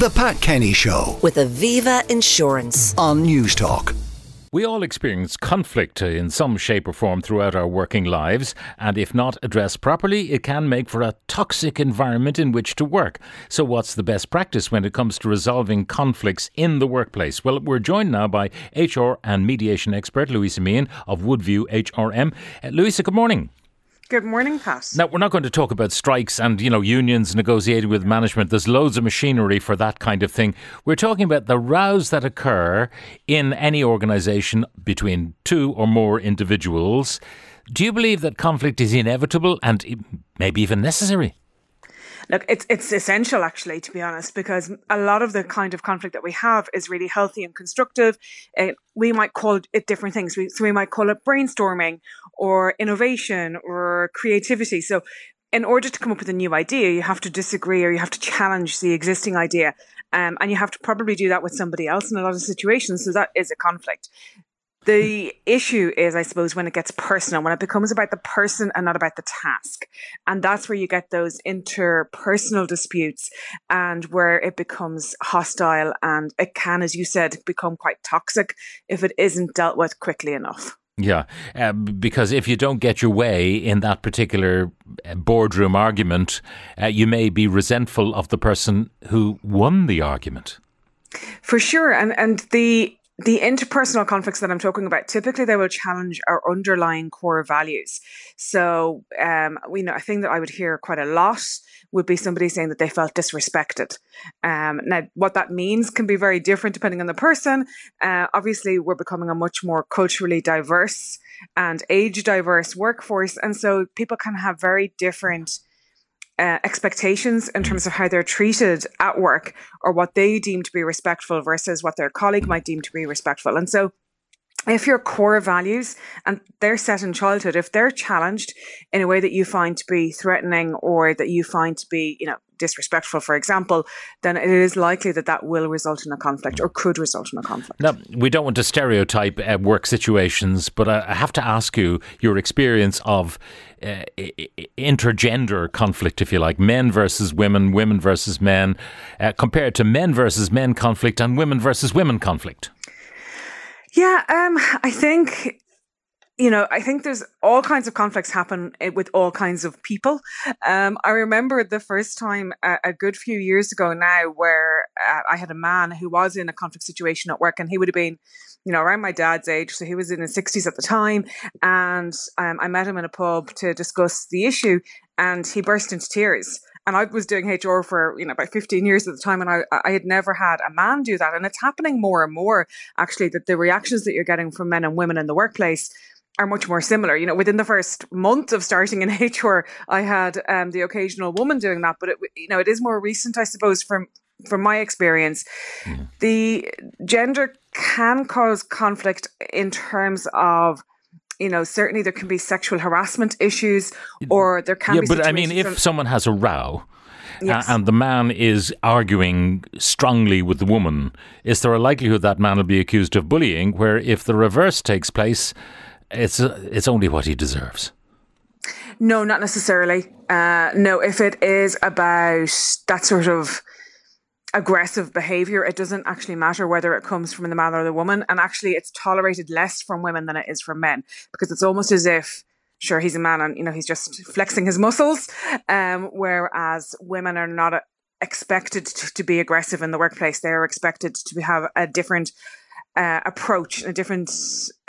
The Pat Kenny Show with Aviva Insurance. on Newstalk. We all experience conflict in some shape or form throughout our working lives, and if not addressed properly, it can make for a toxic environment in which to work. So, what's the best practice when it comes to resolving conflicts in the workplace? Well, we're joined now by HR and mediation expert Louisa Meehan of Woodview HRM. Uh, Louisa, good morning. Good morning, Pat. Now, we're not going to talk about strikes and, you know, unions negotiating with management. There's loads of machinery for that kind of thing. We're talking about the rows that occur in any organisation between two or more individuals. Do you believe that conflict is inevitable and maybe even necessary? Look, it's it's essential actually, to be honest, because a lot of the kind of conflict that we have is really healthy and constructive. Uh, we might call it different things. We, so we might call it brainstorming or innovation or creativity. So in order to come up with a new idea, you have to disagree or you have to challenge the existing idea. Um, and you have to probably do that with somebody else in a lot of situations. So that is a conflict. The issue is, I suppose, when it gets personal, when it becomes about the person and not about the task. And that's where you get those interpersonal disputes and where it becomes hostile and it can, as you said, become quite toxic if it isn't dealt with quickly enough. Yeah, uh, because if you don't get your way in that particular uh, boardroom argument, uh, you may be resentful of the person who won the argument. For sure. And and the the interpersonal conflicts that I'm talking about, typically they will challenge our underlying core values. So, um, we know a thing that I would hear quite a lot would be somebody saying that they felt disrespected. Um, now, what that means can be very different depending on the person. Uh, obviously, we're becoming a much more culturally diverse and age diverse workforce, and so people can have very different uh, expectations in terms of how they're treated at work or what they deem to be respectful versus what their colleague might deem to be respectful. And so if your core values and they're set in childhood, if they're challenged in a way that you find to be threatening or that you find to be, you know, disrespectful, for example, then it is likely that that will result in a conflict or could result in a conflict. Now, we don't want to stereotype uh, work situations, but I I have to ask you your experience of uh, intergender conflict, if you like, men versus women, women versus men, uh, compared to men versus men conflict and women versus women conflict. Yeah, um, I think you know, I think there's all kinds of conflicts happen eh, with all kinds of people. Um, I remember the first time a, a good few years ago now, where uh, I had a man who was in a conflict situation at work, and he would have been, you know, around my dad's age, so he was in his sixties at the time, and um, I met him in a pub to discuss the issue, and he burst into tears and I was doing HR for you know about 15 years at the time, and I I had never had a man do that, and it's happening more and more actually that the reactions that you're getting from men and women in the workplace are much more similar. You know, within the first month of starting in HR, I had um, the occasional woman doing that, but it you know it is more recent, I suppose, from from my experience. The gender can cause conflict in terms of you know, certainly there can be sexual harassment issues, or there can be. yeah, be. but I mean, if someone has a row. Yes. uh, and the man is arguing strongly with the woman, is there a likelihood that man will be accused of bullying? Where if the reverse takes place, it's uh, it's only what he deserves. No, not necessarily. Uh, no, if it is about that sort of aggressive behavior, it doesn't actually matter whether it comes from the man or the woman. And actually, it's tolerated less from women than it is from men because it's almost as if. Sure, he's a man, and you know he's just flexing his muscles. Um, whereas women are not expected to, to be aggressive in the workplace; they are expected to have a different uh, approach, a different,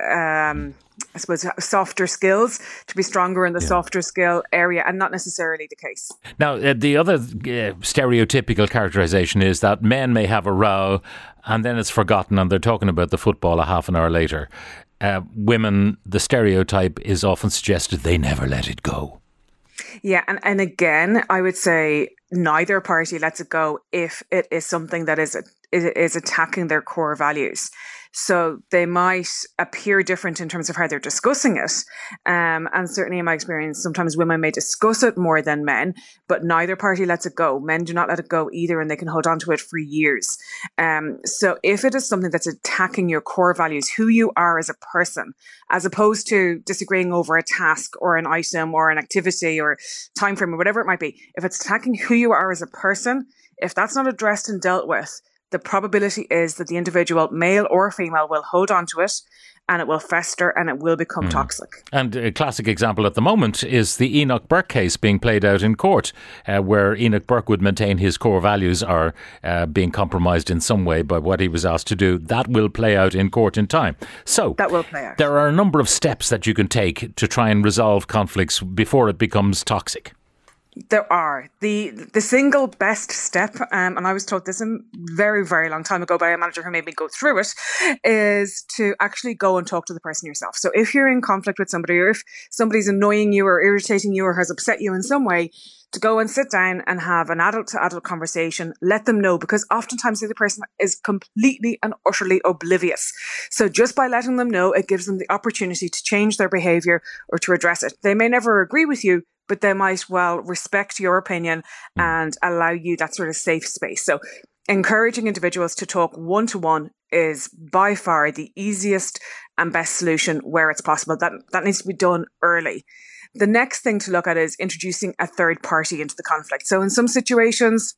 um, I suppose, softer skills to be stronger in the softer skill area, and not necessarily the case. Now, uh, the other uh, stereotypical characterization is that men may have a row and then it's forgotten and they're talking about the football a half an hour later. Uh, women, the stereotype is often suggested they never let it go. Yeah, and, and again, I would say neither party lets it go if it is something that is, is attacking their core values. So they might appear different in terms of how they're discussing it. Um, and certainly in my experience, sometimes women may discuss it more than men, but neither party lets it go. Men do not let it go either, and they can hold on to it for years. Um, so if it is something that's attacking your core values, who you are as a person, as opposed to disagreeing over a task or an item or an activity or time frame or whatever it might be, if it's attacking who you are as a person, If that's not addressed and dealt with, the probability is that the individual, male or female, will hold on to it and it will fester and it will become mm. toxic. And a classic example at the moment is the Enoch Burke case being played out in court, uh, where Enoch Burke would maintain his core values are uh, being compromised in some way by what he was asked to do. That will play out in court in time. So that will play out. There are a number of steps that you can take to try and resolve conflicts before it becomes toxic. There are the the single best step, um, and I was taught this a very very long time ago by a manager who made me go through it, is to actually go and talk to the person yourself. So if you're in conflict with somebody, or if somebody's annoying you, or irritating you, or has upset you in some way, to go and sit down and have an adult to adult conversation, let them know because oftentimes the person is completely and utterly oblivious. So just by letting them know, it gives them the opportunity to change their behavior or to address it. They may never agree with you, but they might well respect your opinion mm. and allow you that sort of safe space. So encouraging individuals to talk one to one is by far the easiest and best solution where it's possible. That that needs to be done early. The next thing to look at is introducing a third party into the conflict. So in some situations,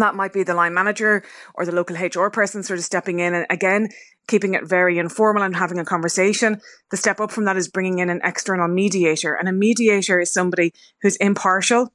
that might be the line manager or the local HR person sort of stepping in and again keeping it very informal and having a conversation. The step up from that is bringing in an external mediator. And a mediator is somebody who's impartial.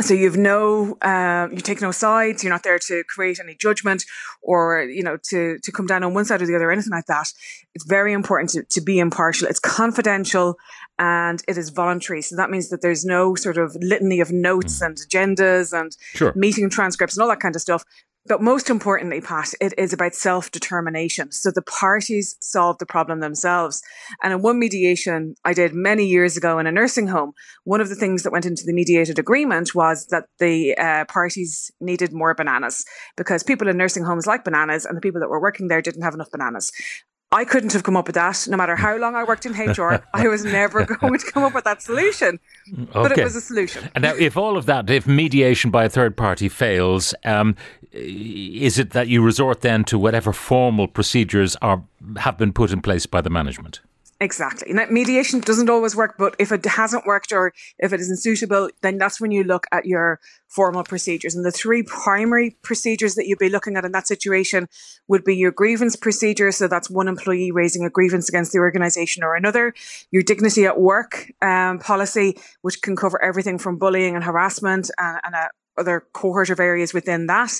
So you've no, uh, you take no sides. You're not there to create any judgment or, you know, to, to come down on one side or the other or anything like that. It's very important to, to be impartial. It's confidential and it is voluntary. So that means that there's no sort of litany of notes mm. and agendas and sure. meeting transcripts and all that kind of stuff. But most importantly, Pat, it is about self determination. So the parties solve the problem themselves. And in one mediation I did many years ago in a nursing home, one of the things that went into the mediated agreement was that the uh, parties needed more bananas because people in nursing homes like bananas and the people that were working there didn't have enough bananas. I couldn't have come up with that. No matter how long I worked in HR, I was never going to come up with that solution. Okay. But it was a solution. And now, if all of that, if mediation by a third party fails, um, is it that you resort then to whatever formal procedures are have been put in place by the management? Exactly. Now, mediation doesn't always work, but if it hasn't worked or if it isn't suitable, then that's when you look at your formal procedures. And the three primary procedures that you'd be looking at in that situation would be your grievance procedure. So that's one employee raising a grievance against the organization or another. Your dignity at work um, policy, which can cover everything from bullying and harassment and, and a other cohort of areas within that.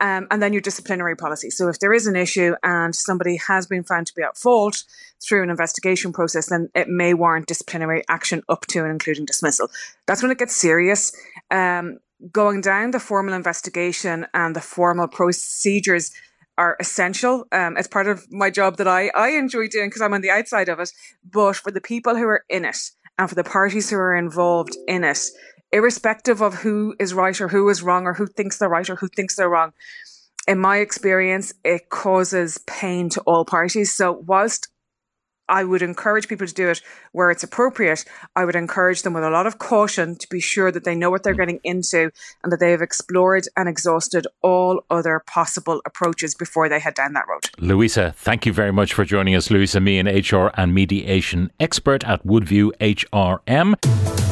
Um, and then your disciplinary policy. So if there is an issue and somebody has been found to be at fault through an investigation process, then it may warrant disciplinary action up to and including dismissal. That's when it gets serious. Um, going down the formal investigation and the formal procedures are essential. Um, it's part of my job that I, I enjoy doing because I'm on the outside of it. But for the people who are in it and for the parties who are involved in it, irrespective of who is right or who is wrong or who thinks they're right or who thinks they're wrong. In my experience, it causes pain to all parties. So whilst I would encourage people to do it where it's appropriate. I would encourage them with a lot of caution to be sure that they know what they're getting into and that they have explored and exhausted all other possible approaches before they head down that road. Louisa, thank you very much for joining us. Louisa Meehan HR and mediation expert at Woodview HRM.